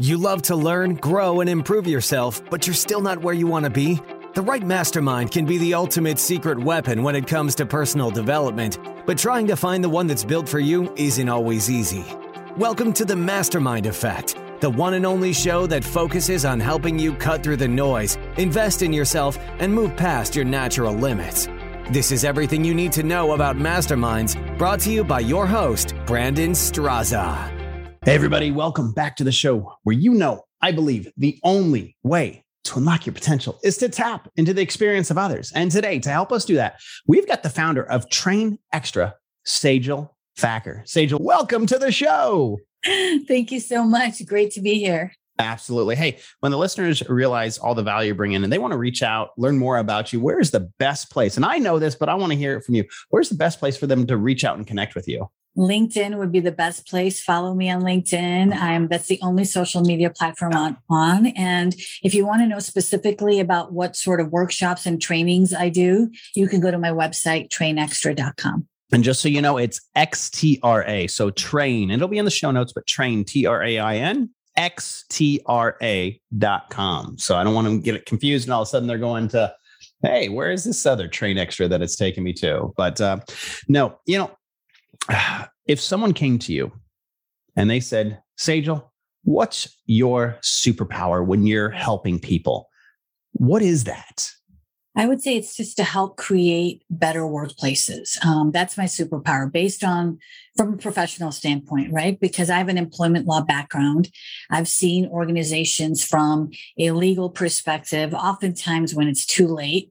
You love to learn, grow, and improve yourself, but you're still not where you want to be? The right mastermind can be the ultimate secret weapon when it comes to personal development, but trying to find the one that's built for you isn't always easy. Welcome to the Mastermind Effect, the one and only show that focuses on helping you cut through the noise, invest in yourself, and move past your natural limits. This is everything you need to know about masterminds, brought to you by your host, Brandon Straza. Hey, everybody, welcome back to the show where you know, I believe, the only way to unlock your potential is to tap into the experience of others. And today, to help us do that, we've got the founder of Train Xtra, Sejal Thakkar. Sejal, welcome to the show. Thank you so much. Great to be here. Absolutely. Hey, when the listeners realize all the value you bring in and they want to reach out, learn more about you, where is the best place? And I know this, but I want to hear it from you. Where's the best place for them to reach out and connect with you? LinkedIn would be the best place. Follow me on LinkedIn. I'm that's the only social media platform on, on. And if you want to know specifically about what sort of workshops and trainings I do, you can go to my website, trainextra.com. And just so you know, it's XTRA. So train, it'll be in the show notes, but train, T R A I N, XTRA.com. So I don't want to get it confused and all of a sudden they're going to, hey, where is this other train extra that it's taking me to? But uh, no, you know, if someone came to you and they said, Sejal, what's your superpower when you're helping people? What is that? I would say it's just to help create better workplaces. Um, that's my superpower based on from a professional standpoint, right? Because I have an employment law background. I've seen organizations from a legal perspective, oftentimes when it's too late,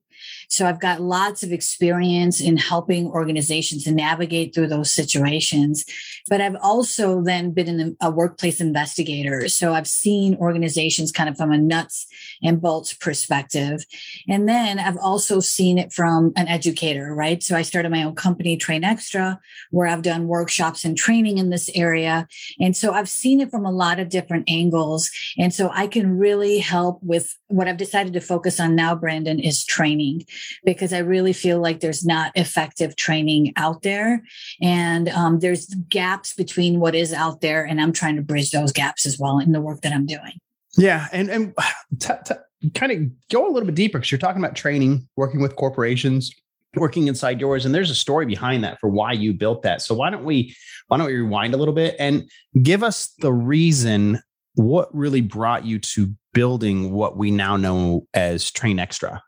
so I've got lots of experience in helping organizations navigate through those situations. But I've also then been a workplace investigator. So I've seen organizations kind of from a nuts and bolts perspective. And then I've also seen it from an educator, right? So I started my own company, Train Xtra, where I've done workshops and training in this area. And so I've seen it from a lot of different angles. And so I can really help with what I've decided to focus on now, Brandon, is training because I really feel like there's not effective training out there. And um, there's gaps between what is out there. And I'm trying to bridge those gaps as well in the work that I'm doing. Yeah. And, and t- t- kind of go a little bit deeper because you're talking about training, working with corporations, working inside yours and there's a story behind that for why you built that so why don't we why don't we rewind a little bit and give us the reason what really brought you to building what we now know as Train Xtra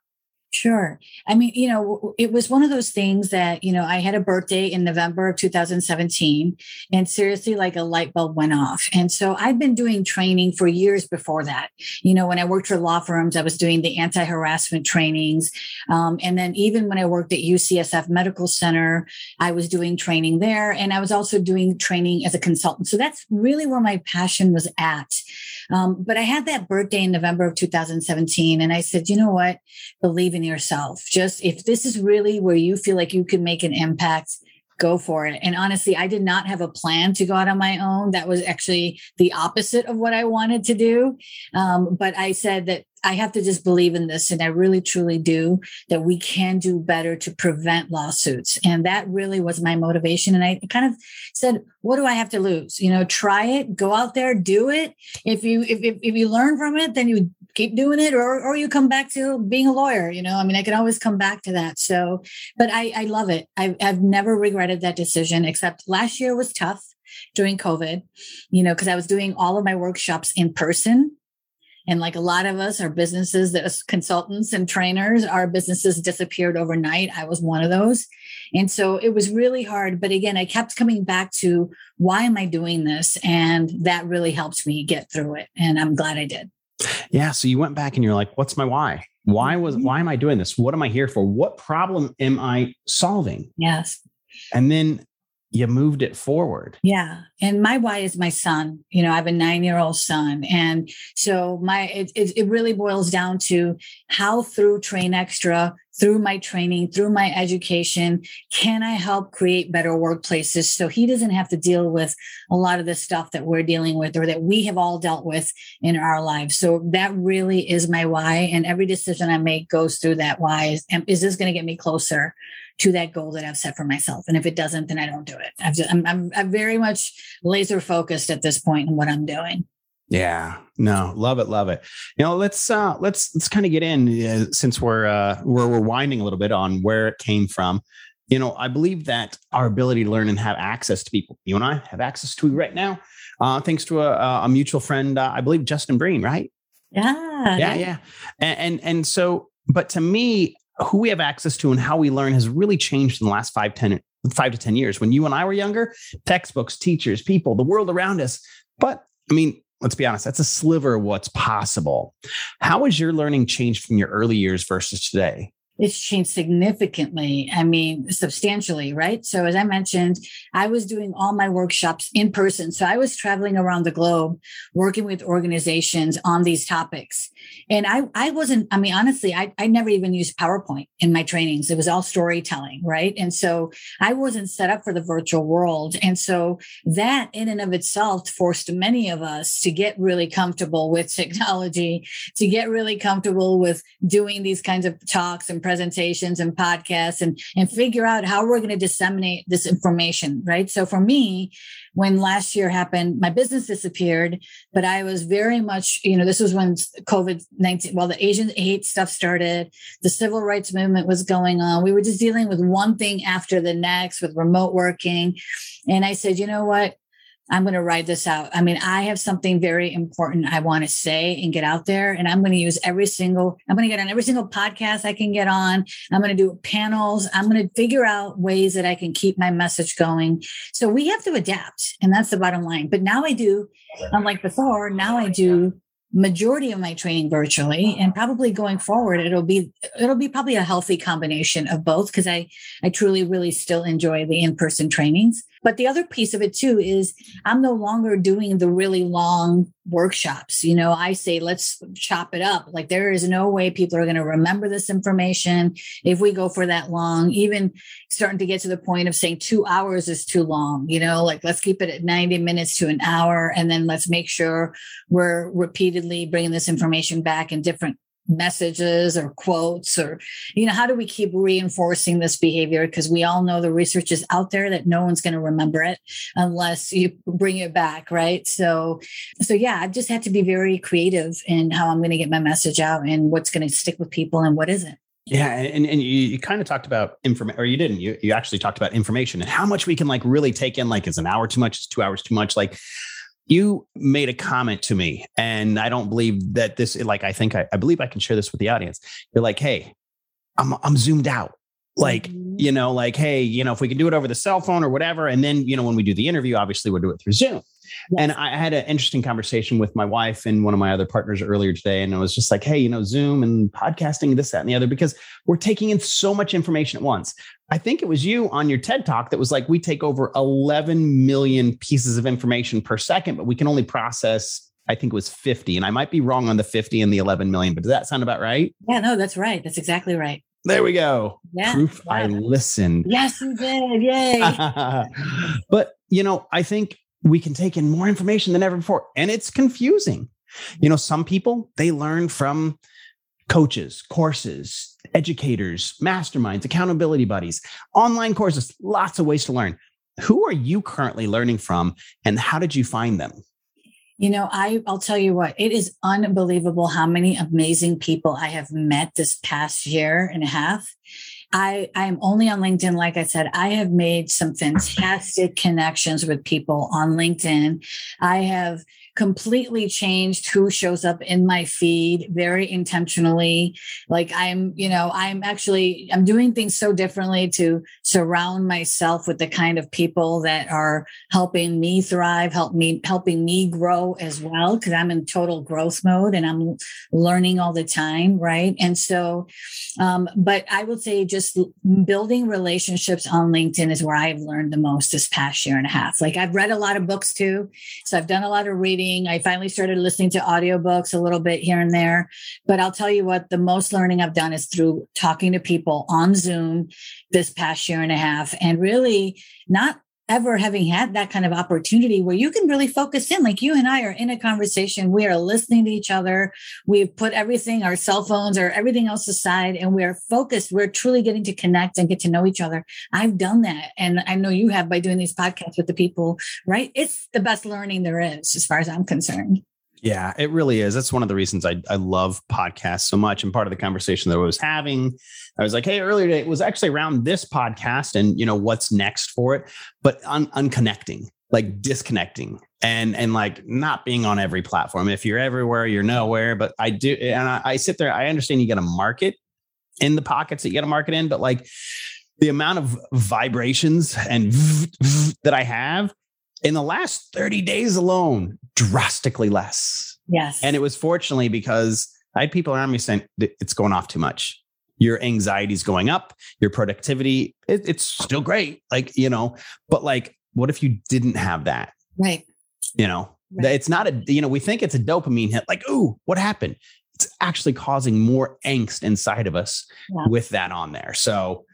Sure. I mean, you know, it was one of those things that, you know, I had a birthday in November of 2017 and seriously like a light bulb went off. And so I've been doing training for years before that. You know, when I worked for law firms, I was doing the anti-harassment trainings. Um, and then even when I worked at UCSF Medical Center, I was doing training there and I was also doing training as a consultant. So that's really where my passion was at. Um, but I had that birthday in November of 2017 and I said, you know what? Believe in yourself. Just if this is really where you feel like you can make an impact, go for it. And honestly, I did not have a plan to go out on my own. That was actually the opposite of what I wanted to do. Um, but I said that I have to just believe in this. And I really, truly do that we can do better to prevent lawsuits. And that really was my motivation. And I kind of said, what do I have to lose? You know, try it, go out there, do it. If you, if, if, if you learn from it, then you keep doing it or, or you come back to being a lawyer. You know, I mean, I can always come back to that. So, but I, I love it. I've, I've never regretted that decision, except last year was tough during COVID, you know, because I was doing all of my workshops in person and like a lot of us, our businesses, as consultants and trainers, our businesses disappeared overnight. I was one of those. And so it was really hard. But again, I kept coming back to why am I doing this? And that really helped me get through it. And I'm glad I did. Yeah. So you went back and you're like, what's my why? Why was, mm-hmm. why am I doing this? What am I here for? What problem am I solving? Yes. And then you moved it forward. Yeah. And my why is my son. You know, I have a nine year old son. And so my, it, it, it, really boils down to how through Train Xtra, through my training, through my education, can I help create better workplaces so he doesn't have to deal with a lot of the stuff that we're dealing with or that we have all dealt with in our lives. So that really is my why. And every decision I make goes through that why. Is, is this going to get me closer to that goal that I've set for myself. And if it doesn't, then I don't do it. i am I'm, I'm very much laser focused at this point in what I'm doing. Yeah, no, love it, love it. You know, let's uh let's let's kind of get in uh, since we're uh we're we're winding a little bit on where it came from. You know, I believe that our ability to learn and have access to people, you and I have access to right now, uh, thanks to a, a mutual friend, uh, I believe Justin Breen, right? Yeah, yeah, yeah, and, and and so, but to me, who we have access to and how we learn has really changed in the last five, 10, five to 10 years. When you and I were younger, textbooks, teachers, people, the world around us. But I mean, let's be honest, that's a sliver of what's possible. How has your learning changed from your early years versus today? It's changed significantly. I mean, substantially, right? So, as I mentioned, I was doing all my workshops in person. So, I was traveling around the globe working with organizations on these topics. And I, I wasn't, I mean, honestly, I, I never even used PowerPoint in my trainings. It was all storytelling, right? And so I wasn't set up for the virtual world. And so that in and of itself forced many of us to get really comfortable with technology, to get really comfortable with doing these kinds of talks and presentations and podcasts and, and figure out how we're going to disseminate this information, right? So for me, when last year happened, my business disappeared, but I was very much, you know, this was when COVID 19, well, the Asian hate stuff started, the civil rights movement was going on. We were just dealing with one thing after the next with remote working. And I said, you know what? I'm going to write this out. I mean, I have something very important I want to say and get out there. And I'm going to use every single, I'm going to get on every single podcast I can get on. I'm going to do panels. I'm going to figure out ways that I can keep my message going. So we have to adapt. And that's the bottom line. But now I do, unlike before, now I do majority of my training virtually and probably going forward it'll be it'll be probably a healthy combination of both because i i truly really still enjoy the in-person trainings but the other piece of it too is I'm no longer doing the really long workshops. You know, I say, let's chop it up. Like there is no way people are going to remember this information if we go for that long, even starting to get to the point of saying two hours is too long, you know, like let's keep it at 90 minutes to an hour. And then let's make sure we're repeatedly bringing this information back in different messages or quotes or you know how do we keep reinforcing this behavior because we all know the research is out there that no one's going to remember it unless you bring it back right so so yeah i've just had to be very creative in how i'm going to get my message out and what's going to stick with people and what isn't yeah, and, and you, you kind of talked about information, or you didn't. You you actually talked about information and how much we can like really take in. Like, is an hour too much? Is two hours too much? Like, you made a comment to me and i don't believe that this like i think I, I, believe i can share this with the audience. You're like hey i'm i'm zoomed out. Like mm-hmm. you know like hey you know if we can do it over the cell phone or whatever and then you know when we do the interview obviously we'll do it through zoom yes. and i had an interesting conversation with my wife and one of my other partners earlier today and I was just like hey you know zoom and podcasting this that and the other because we're taking in so much information at once i think it was you on your ted talk that was like we take over 11 million pieces of information per second but we can only process I think it was 50. And I might be wrong on the 50 and the 11 million, but does that sound about right? Yeah, no, that's right. That's exactly right. There we go. Yeah, Proof yeah. I listened. Yes, you did. Yay. but, you know, I think we can take in more information than ever before. And it's confusing. You know, some people, they learn from coaches, courses, educators, masterminds, accountability buddies, online courses, lots of ways to learn. Who are you currently learning from and how did you find them? You know, I, I'll tell you what, it is unbelievable how many amazing people I have met this past year and a half. I, I am only on LinkedIn. Like I said, I have made some fantastic connections with people on LinkedIn. I have completely changed who shows up in my feed very intentionally. Like i'm you know i'm actually i'm doing things so differently to surround myself with the kind of people that are helping me thrive help me helping me grow as well because i'm in total growth mode and i'm learning all the time right? And so um, but i would say just building relationships on linkedin is where i've learned the most this past year and a half. Like i've read a lot of books too so i've done a lot of reading reading. I finally started listening to audiobooks a little bit here and there. But I'll tell you what, the most learning I've done is through talking to people on Zoom this past year and a half and really not ever having had that kind of opportunity where you can really focus in. Like you and i are in a conversation. We are listening to each other. We've put everything our cell phones or everything else aside and we're focused. We're truly getting to connect and get to know each other. I've done that and i know you have by doing these podcasts with the people right? It's the best learning there is as far as i'm concerned Yeah, it really is. That's one of the reasons I, I love podcasts so much. And part of the conversation that I was having, I was like, hey, earlier today, it was actually around this podcast and, you know, what's next for it, but un- unconnecting, like disconnecting and, and like not being on every platform. If you're everywhere, you're nowhere. But I do, and I, I sit there, I understand you got to market in the pockets that you got to market in, but like the amount of vibrations and that I have in the last 30 days alone, drastically less. Yes. And it was fortunately because I had people around me saying it's going off too much. Your anxiety is going up, your productivity, it, it's still great. Like, you know, but like, what if you didn't have that? Right. You know, right. it's not a, you know, we think it's a dopamine hit, like, ooh, what happened? It's actually causing more angst inside of us yeah. with that on there. So,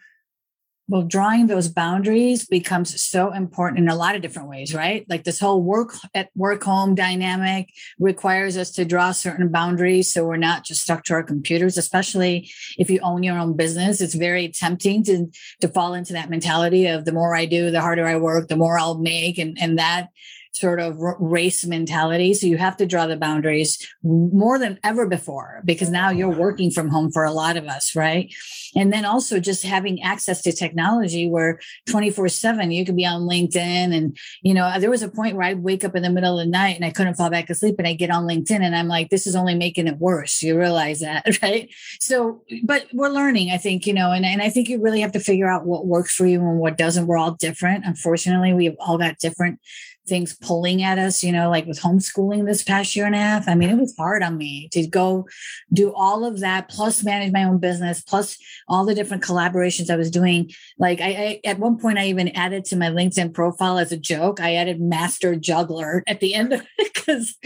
well drawing those boundaries becomes so important in a lot of different ways right? Like this whole work at work home dynamic requires us to draw certain boundaries so we're not just stuck to our computers especially if you own your own business. It's very tempting to to fall into that mentality of the more i do the harder i work the more i'll make and and that sort of race mentality. So you have to draw the boundaries more than ever before because now you're working from home for a lot of us, right? And then also just having access to technology where 24 7 you could be on LinkedIn. And, you know, there was a point where I'd wake up in the middle of the night and I couldn't fall back asleep and I get on LinkedIn and I'm like, this is only making it worse. You realize that, right? So, but we're learning, I think, you know, and, and I think you really have to figure out what works for you and what doesn't. We're all different. Unfortunately, we've all got different things pulling at us, you know, like with homeschooling this past year and a half. I mean, it was hard on me to go do all of that, plus manage my own business, plus all the different collaborations I was doing. Like I, I at one point I even added to my LinkedIn profile as a joke. I added master juggler at the end of it because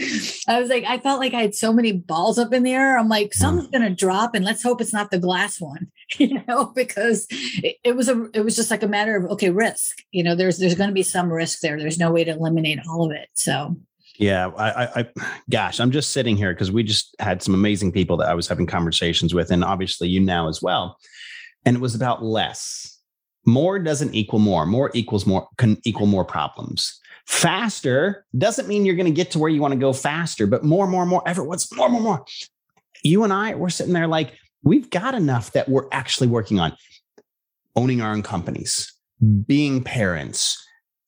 I was like, I felt like I had so many balls up in the air. I'm like, hmm. something's gonna drop and let's hope it's not the glass one, you know, because it, it was a it was just like a matter of okay, risk. You know, there's there's gonna be some risk there. There's no way to eliminate all of it. So yeah, I, I, gosh, I'm just sitting here because we just had some amazing people that I was having conversations with, and obviously you now as well. And it was about less. More doesn't equal more. More equals more can equal more problems. Faster doesn't mean you're going to get to where you want to go faster, but more, more, more. Ever what's more, more, more. You and I, we're sitting there like we've got enough that we're actually working on owning our own companies, hmm. being parents,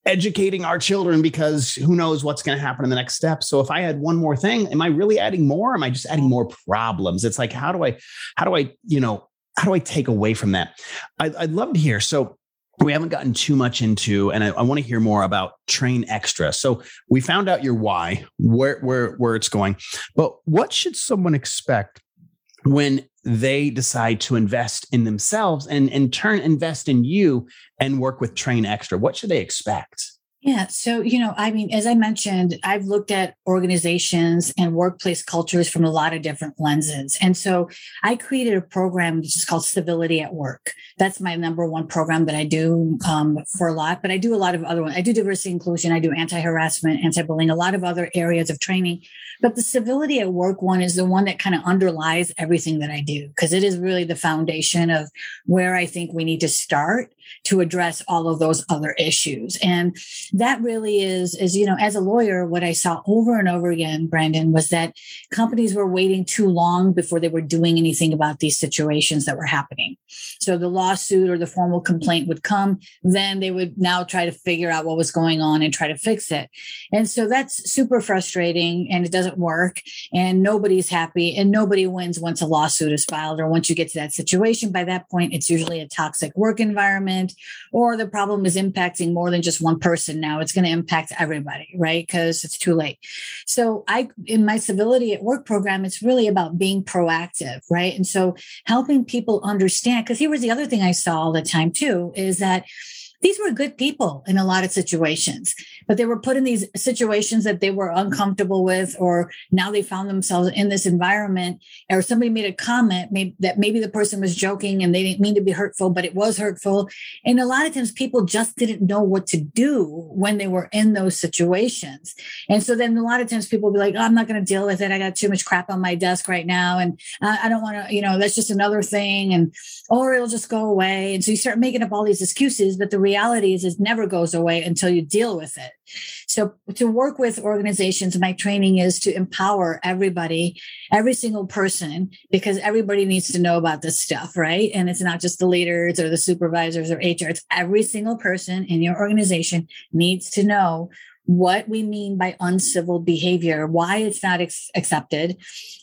educating our children because who knows what's going to happen in the next step. So if i had one more thing am i really adding more? Am i just adding more problems? It's like how do i how do i you know how do i take away from that? I, would love to hear. So we haven't gotten too much into and i, I want to hear more about Train Xtra. So we found out your why where where where it's going. But what should someone expect when they decide to invest in themselves and in turn invest in you and work with Train Xtra? What should they expect? Yeah. So, you know, I mean, as I mentioned, I've looked at organizations and workplace cultures from a lot of different lenses. And so I created a program which is called Civility at Work. That's my number one program that I do um, for a lot, but I do a lot of other ones. I do diversity inclusion, I do anti harassment, anti bullying, a lot of other areas of training. But the Civility at Work one is the one that kind of underlies everything that I do because it is really the foundation of where I think we need to start to address all of those other issues. And that really is, is, you know, as a lawyer, what I saw over and over again, Brandon, was that companies were waiting too long before they were doing anything about these situations that were happening. So the lawsuit or the formal complaint would come, then they would now try to figure out what was going on and try to fix it. And so that's super frustrating and it doesn't work and nobody's happy and nobody wins once a lawsuit is filed or once you get to that situation. By that point, it's usually a toxic work environment or the problem is impacting more than just one person now. It's going to impact everybody, right? Because it's too late. So I, in my civility at work program, it's really about being proactive, right? And so helping people understand, because here was the other thing I saw all the time too, is that these were good people in a lot of situations, but they were put in these situations that they were uncomfortable with, or now they found themselves in this environment, or somebody made a comment maybe, that maybe the person was joking and they didn't mean to be hurtful, but it was hurtful. And a lot of times people just didn't know what to do when they were in those situations. And so then a lot of times people be like, oh, I'm not going to deal with it. I got too much crap on my desk right now. And I don't want to, you know, that's just another thing. And, or it'll just go away. And so you start making up all these excuses, but the reality is it never goes away until you deal with it. So to work with organizations, my training is to empower everybody, every single person, because everybody needs to know about this stuff, right? And it's not just the leaders or the supervisors or HR. It's every single person in your organization needs to know what we mean by uncivil behavior, why it's not ex- accepted,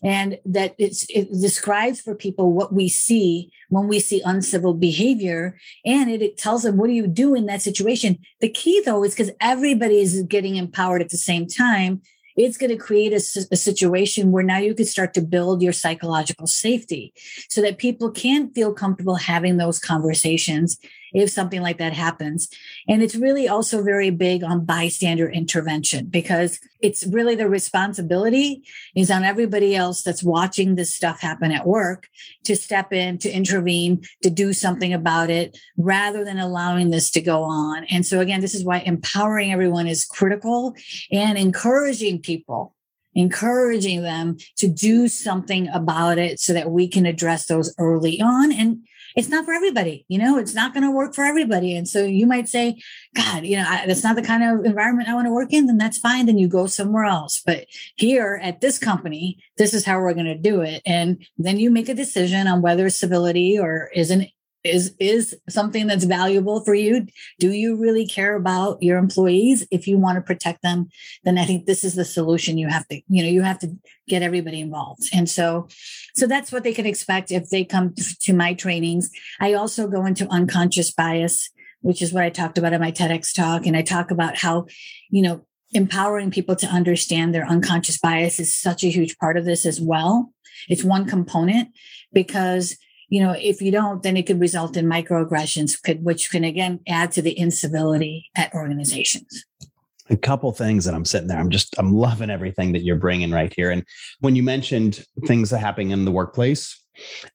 and that it describes for people what we see when we see uncivil behavior. And it, it tells them, what do you do in that situation? The key, though, is because everybody is getting empowered at the same time it's going to create a, a, situation where now you can start to build your psychological safety so that people can feel comfortable having those conversations if something like that happens. And it's really also very big on bystander intervention because it's really the responsibility is on everybody else that's watching this stuff happen at work to step in, to intervene, to do something about it rather than allowing this to go on. And so again, this is why empowering everyone is critical and encouraging people encouraging them to do something about it so that we can address those early on and it's not for everybody. You know, it's not going to work for everybody. And so you might say, God, you know, I, that's not the kind of environment I want to work in. Then that's fine. Then you go somewhere else. But here at this company, this is how we're going to do it. And then you make a decision on whether civility or isn't is is something that's valuable for you. Do you really care about your employees? If you want to protect them then i think this is the solution you have to you know you have to get everybody involved. And so so that's what they can expect if they come to my trainings. I also go into unconscious bias which is what i talked about in my tedx talk. And i talk about how you know empowering people to understand their unconscious bias is such a huge part of this as well. It's one component because you know, if you don't, then it could result in microaggressions, could, which can again add to the incivility at organizations. A couple things that I'm sitting there. I'm just, I'm loving everything that you're bringing right here. And when you mentioned things that happen in the workplace,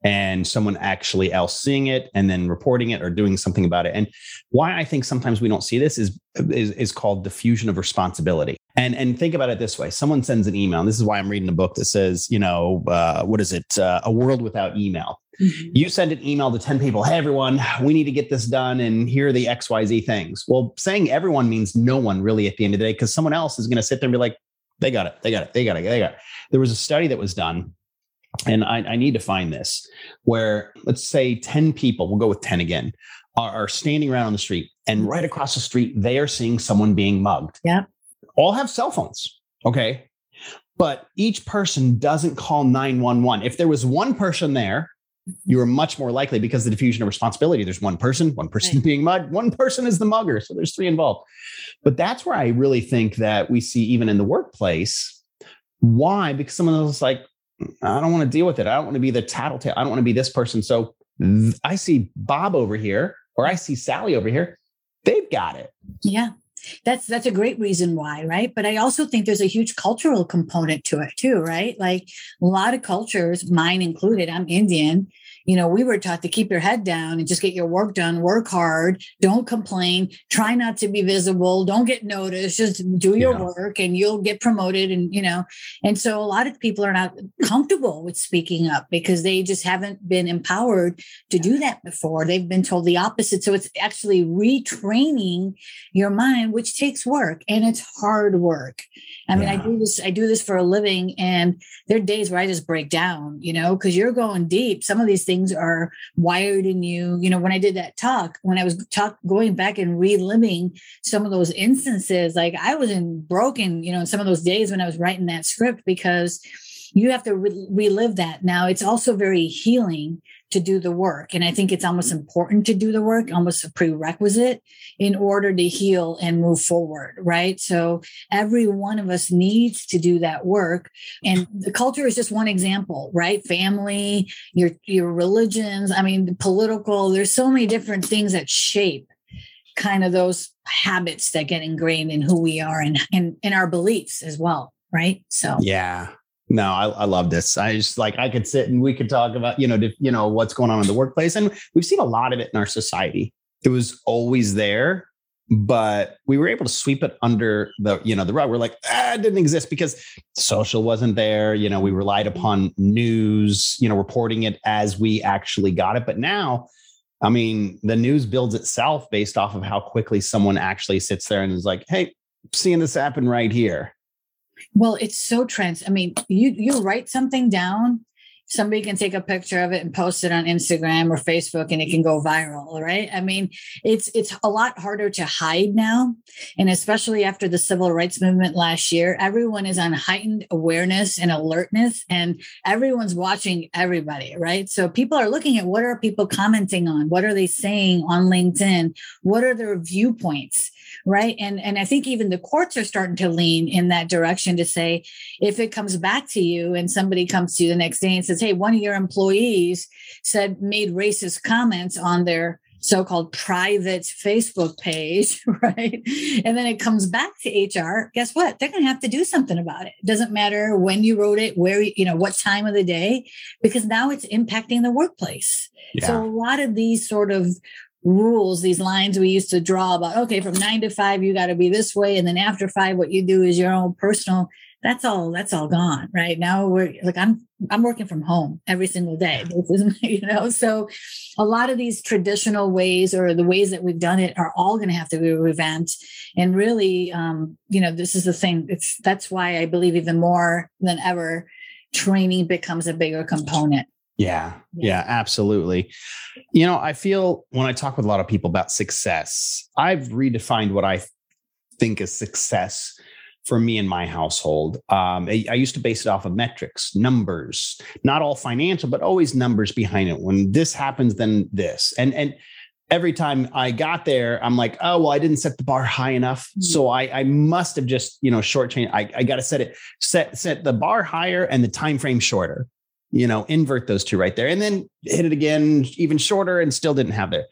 and someone actually else seeing it and then reporting it or doing something about it. And why I think sometimes we don't see this is is, is called diffusion of responsibility. And and think about it this way: someone sends an email. And this is why I'm reading a book that says, you know, uh, what is it? Uh, a world without email. Mm-hmm. You send an email to 10 people, hey, everyone, we need to get this done. And here are the XYZ things. Well, saying everyone means no one really at the end of the day, because someone else is going to sit there and be like, they got it, they got it, they got it, they got it. There was a study that was done, and I, I need to find this, where let's say 10 people, we'll go with 10 again, are, are standing around on the street, and right across the street, they are seeing someone being mugged. Yeah. All have cell phones. Okay. But each person doesn't call 911. If there was one person there mm-hmm. you are much more likely because the diffusion of responsibility there's one person one person right. being mugged one person is the mugger so there's three involved but that's where i really think that we see even in the workplace why because someone else is like i don't want to deal with it. I don't want to be the tattletale. I don't want to be this person. So i see bob over here or i see sally over here. They've got it. Yeah. That's that's a great reason why right? But i also think there's a huge cultural component to it too right? Like a lot of cultures mine included i'm indian you know, we were taught to keep your head down and just get your work done, work hard, don't complain, try not to be visible, don't get noticed, just do your yeah. work and you'll get promoted. And, you know, and so a lot of people are not comfortable with speaking up because they just haven't been empowered to do that before. They've been told the opposite. So it's actually retraining your mind, which takes work and it's hard work. I mean, yeah. I do this, I do this for a living and there are days where I just break down, you know, because you're going deep. Some of these things are wired in you. You know, when I did that talk, when I was talk going back and reliving some of those instances, like I was in broken, you know, some of those days when I was writing that script because you have to re- relive that. Now it's also very healing to do the work. And I think it's almost important to do the work, almost a prerequisite in order to heal and move forward, right? So every one of us needs to do that work. And the culture is just one example, right? Family, your, your religions, I mean, political, there's so many different things that shape kind of those habits that get ingrained in who we are and, and in our beliefs as well. Right. So, yeah. No, I, I, love this. I just like I could sit and we could talk about you know you know what's going on in the workplace, and we've seen a lot of it in our society. It was always there, but we were able to sweep it under the you know the rug. We're like ah, it didn't exist because social wasn't there. You know, we relied upon news, you know, reporting it as we actually got it. But now I mean, the news builds itself based off of how quickly someone actually sits there and is like, "Hey, seeing this happen right here." Well, it's so trans. I mean, you you write something down somebody can take a picture of it and post it on Instagram or Facebook and it can go viral, right? I mean, it's it's a lot harder to hide now. And especially after the civil rights movement last year, everyone is on heightened awareness and alertness and everyone's watching everybody, right? So people are looking at what are people commenting on? What are they saying on LinkedIn? What are their viewpoints? right and and i think even the courts are starting to lean in that direction to say if it comes back to you and somebody comes to you the next day and says hey one of your employees said made racist comments on their so-called private Facebook page, right? And then it comes back to HR. Guess what? They're going to have to do something about it. it. Doesn't matter when you wrote it, where you know what time of the day, because now it's impacting the workplace. Yeah. So a lot of these sort of rules, these lines we used to draw about, okay, from nine to five, you got to be this way. And then after five, what you do is your own personal. That's all, that's all gone. Right now we're like, I'm, I'm working from home every single day. You know, so a lot of these traditional ways or the ways that we've done it are all going to have to be revamped. And really, um, you know, this is the thing. It's, that's why I believe even more than ever, training becomes a bigger component yeah, yeah, absolutely. You know, I feel when I talk with a lot of people about success, I've redefined what I think is success for me and my household. Um, I, I, used to base it off of metrics, numbers, not all financial, but always numbers behind it. When this happens, then this. And and every time I got there, I'm like, oh well, I didn't set the bar high enough, mm-hmm. so I I must have just you know shortchanged. I I got to set it set set the bar higher and the time frame shorter you know, invert those two right there and then hit it again even shorter and still didn't have it.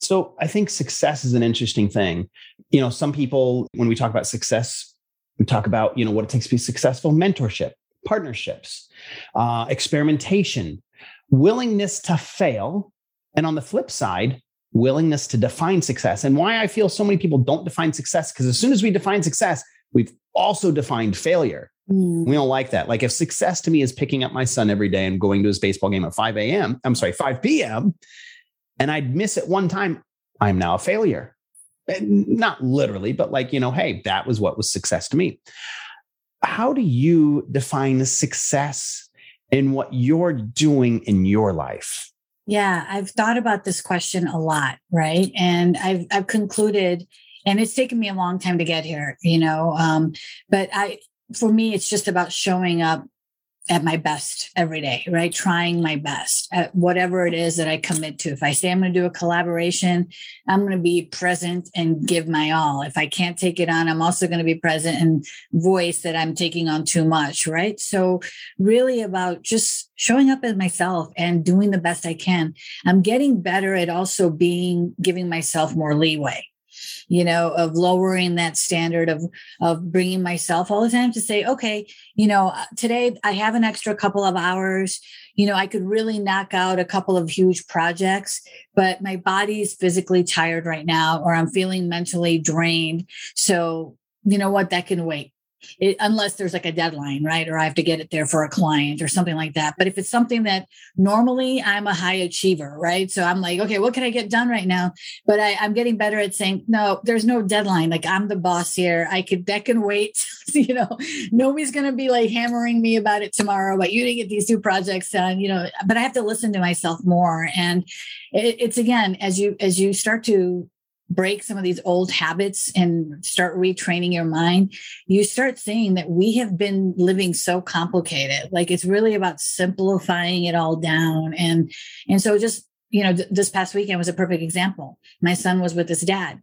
So I think success is an interesting thing. You know, some people, when we talk about success, we talk about, you know, what it takes to be successful, mentorship, partnerships, uh, experimentation, willingness to fail. And on the flip side, willingness to define success. And why I feel so many people don't define success, because as soon as we define success, we've also defined failure. Mm. We don't like that. Like if success to me is picking up my son every day and going to his baseball game at 5 a.m., I'm sorry, 5 p.m., and I'd miss it one time, I'm now a failure. Not literally, but like, you know, hey, that was what was success to me. How do you define success in what you're doing in your life? Yeah, I've thought about this question a lot, right? And I've I've concluded and it's taken me a long time to get here you know um, but i for me, it's just about showing up at my best every day, right? Trying my best at whatever it is that I commit to. If I say I'm going to do a collaboration, I'm going to be present and give my all. If I can't take it on, I'm also going to be present and voice that I'm taking on too much, right? So, really about just showing up as myself and doing the best I can. I'm getting better at also being, giving myself more leeway you know, of lowering that standard of of bringing myself all the time to say, okay, you know, uh, today I have an extra couple of hours. You know, I could really knock out a couple of huge projects, but my body's physically tired right now, or I'm feeling mentally drained. So, you know what, that can wait it, unless there's like a deadline, right? Or I have to get it there for a client or something like that. But if it's something that normally I'm a high achiever, right? So I'm like, okay, what can I get done right now? But I, I'm getting better at saying, no, there's no deadline. Like I'm the boss here. I could, that can wait. you know, nobody's to be like hammering me about it tomorrow, but you didn't get these two projects done, you know, but I have to listen to myself more. And it, it's again, as you, as you start to break some of these old habits and start retraining your mind, you start seeing that we have been living so complicated. Like it's really about simplifying it all down. And, and so just, you know, th- this past weekend was a perfect example. My son was with his dad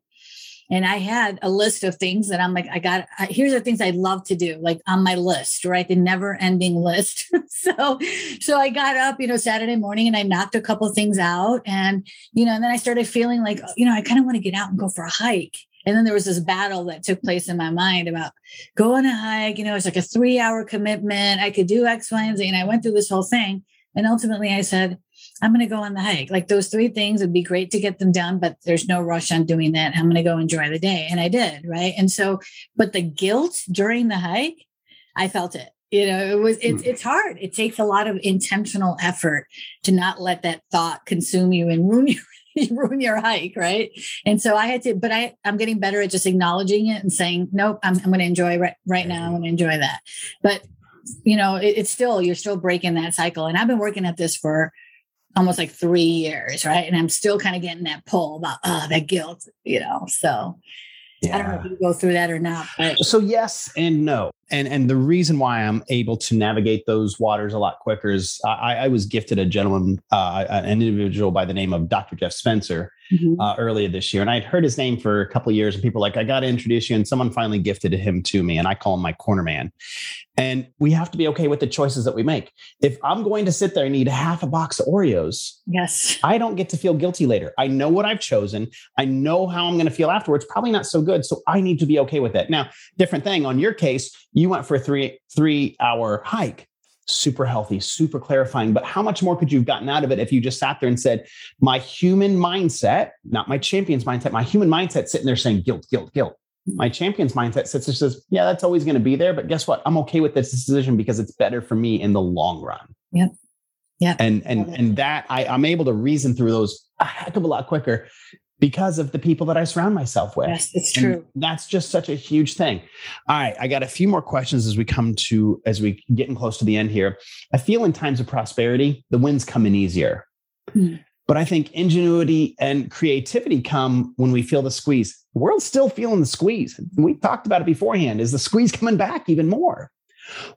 and I had a list of things that I'm like, I got, I, here's the things I'd love to do, like on my list, right? The never ending list. so, so I got up, you know, Saturday morning and I knocked a couple things out. And, you know, and then I started feeling like, you know, I kind of want to get out and go for a hike. And then there was this battle that took place in my mind about going a hike. You know, it's like a three hour commitment. I could do X, Y, and Z. And I went through this whole thing. And ultimately I said, I'm going to go on the hike. Like those three things would be great to get them done, but there's no rush on doing that. I'm going to go enjoy the day. And I did. Right. And so, but the guilt during the hike, I felt it. You know, it was, it's, hmm. it's hard. It takes a lot of intentional effort to not let that thought consume you and ruin you you ruin your hike, right? And so I had to, but I, I'm getting better at just acknowledging it and saying, nope, I'm, I'm going to enjoy right, right now. I'm going to enjoy that. But, you know, it, it's still, you're still breaking that cycle. And I've been working at this for almost like three years, right? And I'm still kind of getting that pull about, oh, that guilt, you know? So yeah. I don't know if you go through that or not. But. So yes and no and and the reason why I'm able to navigate those waters a lot quicker is I, I was gifted a gentleman, uh, an individual by the name of Dr. Jeff Spencer, mm-hmm. uh, earlier this year, and I'd heard his name for a couple of years, and people were like, I got to introduce you, and someone finally gifted him to me, and I call him my corner man. And we have to be okay with the choices that we make. If I'm going to sit there and eat half a box of Oreos, yes, I don't get to feel guilty later. I know what I've chosen. I know how I'm going to feel afterwards. Probably not so good. So I need to be okay with it. Now, different thing on your case you went for a three three hour hike. Super healthy super clarifying but how much more could you have gotten out of it if you just sat there and said my human mindset not my champion's mindset my human mindset sitting there saying guilt guilt guilt. My champion's mindset sits there says yeah that's always going to be there but guess what? I'm okay with this decision because it's better for me in the long run. Yep. Yeah and and and that I, i'm able to reason through those a heck of a lot quicker because of the people that I surround myself with. Yes, it's true. And that's just such a huge thing. All right, I got a few more questions as we come to as we getting close to the end here. I feel in times of prosperity, the wins come in easier. Mm. But I think ingenuity and creativity come when we feel the squeeze. The world's still feeling the squeeze. We talked about it beforehand. Is the squeeze coming back even more?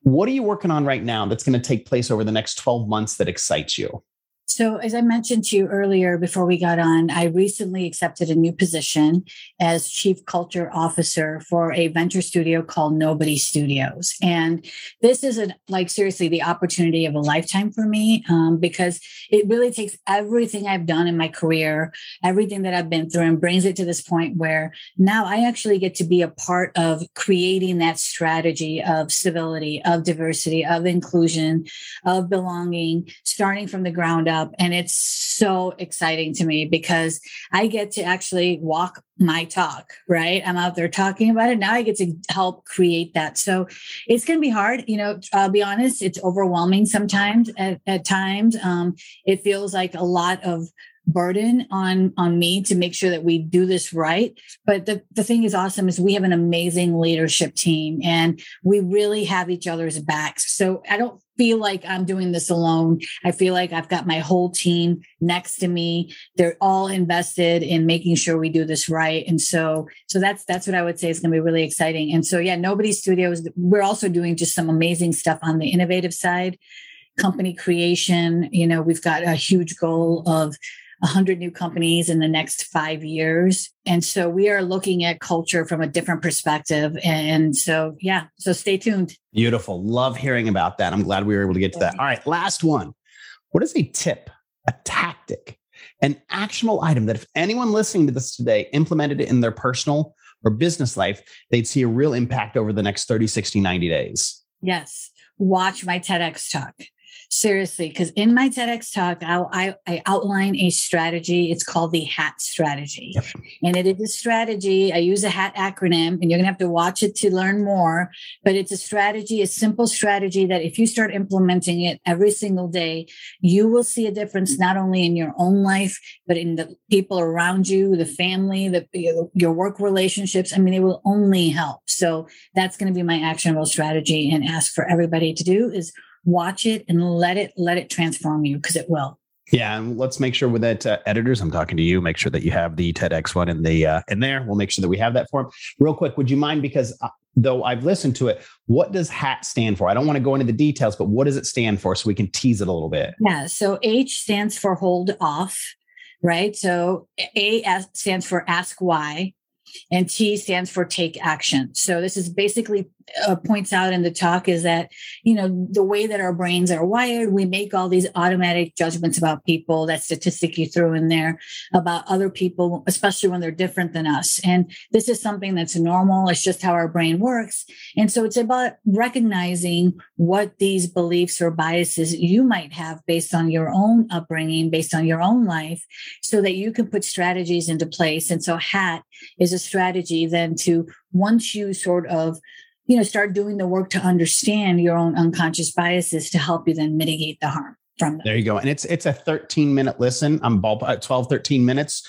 What are you working on right now that's going to take place over the next 12 months that excites you? So, as I mentioned to you earlier before we got on, I recently accepted a new position as Chief Culture Officer for a venture studio called Nobody Studios. And this is a, like seriously the opportunity of a lifetime for me um, because it really takes everything I've done in my career, everything that I've been through, and brings it to this point where now I actually get to be a part of creating that strategy of civility, of diversity, of inclusion, of belonging, starting from the ground up up. And it's so exciting to me because I get to actually walk my talk, right? I'm out there talking about it. Now I get to help create that. So it's going to be hard. You know, I'll be honest, it's overwhelming sometimes at, at times. Um, it feels like a lot of burden on on me to make sure that we do this right but the, the thing is awesome is we have an amazing leadership team and we really have each other's backs so i don't feel like i'm doing this alone. I feel like i've got my whole team next to me. They're all invested in making sure we do this right. And so so that's that's what i would say is going to be really exciting. And so yeah nobody studios we're also doing just some amazing stuff on the innovative side. Company creation you know we've got a huge goal of 100 new companies in the next five years. And so we are looking at culture from a different perspective. And so, yeah, so stay tuned. Beautiful. Love hearing about that. I'm glad we were able to get to that. All right, last one. What is a tip, a tactic, an actionable item that if anyone listening to this today implemented it in their personal or business life, they'd see a real impact over the next 30, 60, 90 days? Yes. Watch my TEDx talk seriously because in my TEDx talk, I, I, outline a strategy. It's called the HAT strategy. Yep. And it is a strategy. I use a HAT acronym, and you're going to have to watch it to learn more. But it's a strategy, a simple strategy that if you start implementing it every single day, you will see a difference not only in your own life, but in the people around you, the family, the, your work relationships. I mean, it will only help. So that's going to be my actionable strategy and ask for everybody to do is watch it and let it let it transform you because it will yeah, and let's make sure with that uh, editors. I'm talking to you. Make sure that you have the TEDx one in the uh, in there. We'll make sure that we have that for them. Real quick, would you mind? Because uh, though I've listened to it, what does HAT stand for? I don't want to go into the details, but what does it stand for, so we can tease it a little bit? Yeah. So H stands for hold off, right? So A stands for ask why, and T stands for take action. So this is basically uh, points out in the talk is that you know the way that our brains are wired we make all these automatic judgments about people that statistic you threw in there about other people especially when they're different than us. And this is something that's normal. It's just how our brain works. And so it's about recognizing what these beliefs or biases you might have based on your own upbringing based on your own life so that you can put strategies into place. And so hat is a strategy then to once you sort of you know, start doing the work to understand your own unconscious biases to help you then mitigate the harm. from them. There you go. And it's it's a 13 minute listen. I'm ball uh, 12, 13 minutes.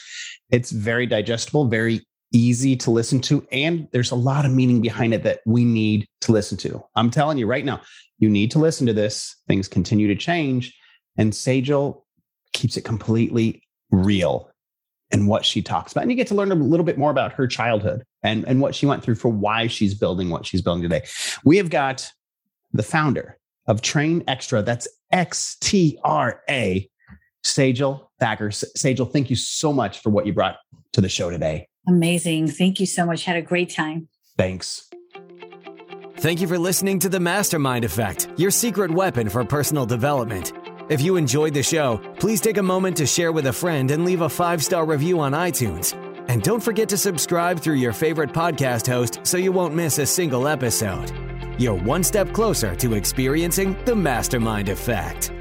It's very digestible, very easy to listen to. And there's a lot of meaning behind it that we need to listen to. I'm telling you right now, you need to listen to this. Things continue to change. And Sejal keeps it completely real and what she talks about. And you get to learn a little bit more about her childhood and, and what she went through for why she's building what she's building today. We have got the founder of Train Xtra. That's X T R A, Sejal Thakkar. Sejal, thank you so much for what you brought to the show today. Amazing. Thank you so much. Had a great time. Thanks. Thank you for listening to the Mastermind Effect, your secret weapon for personal development. If you enjoyed the show, please take a moment to share with a friend and leave a five star review on iTunes. And don't forget to subscribe through your favorite podcast host so you won't miss a single episode. You're one step closer to experiencing the Mastermind Effect.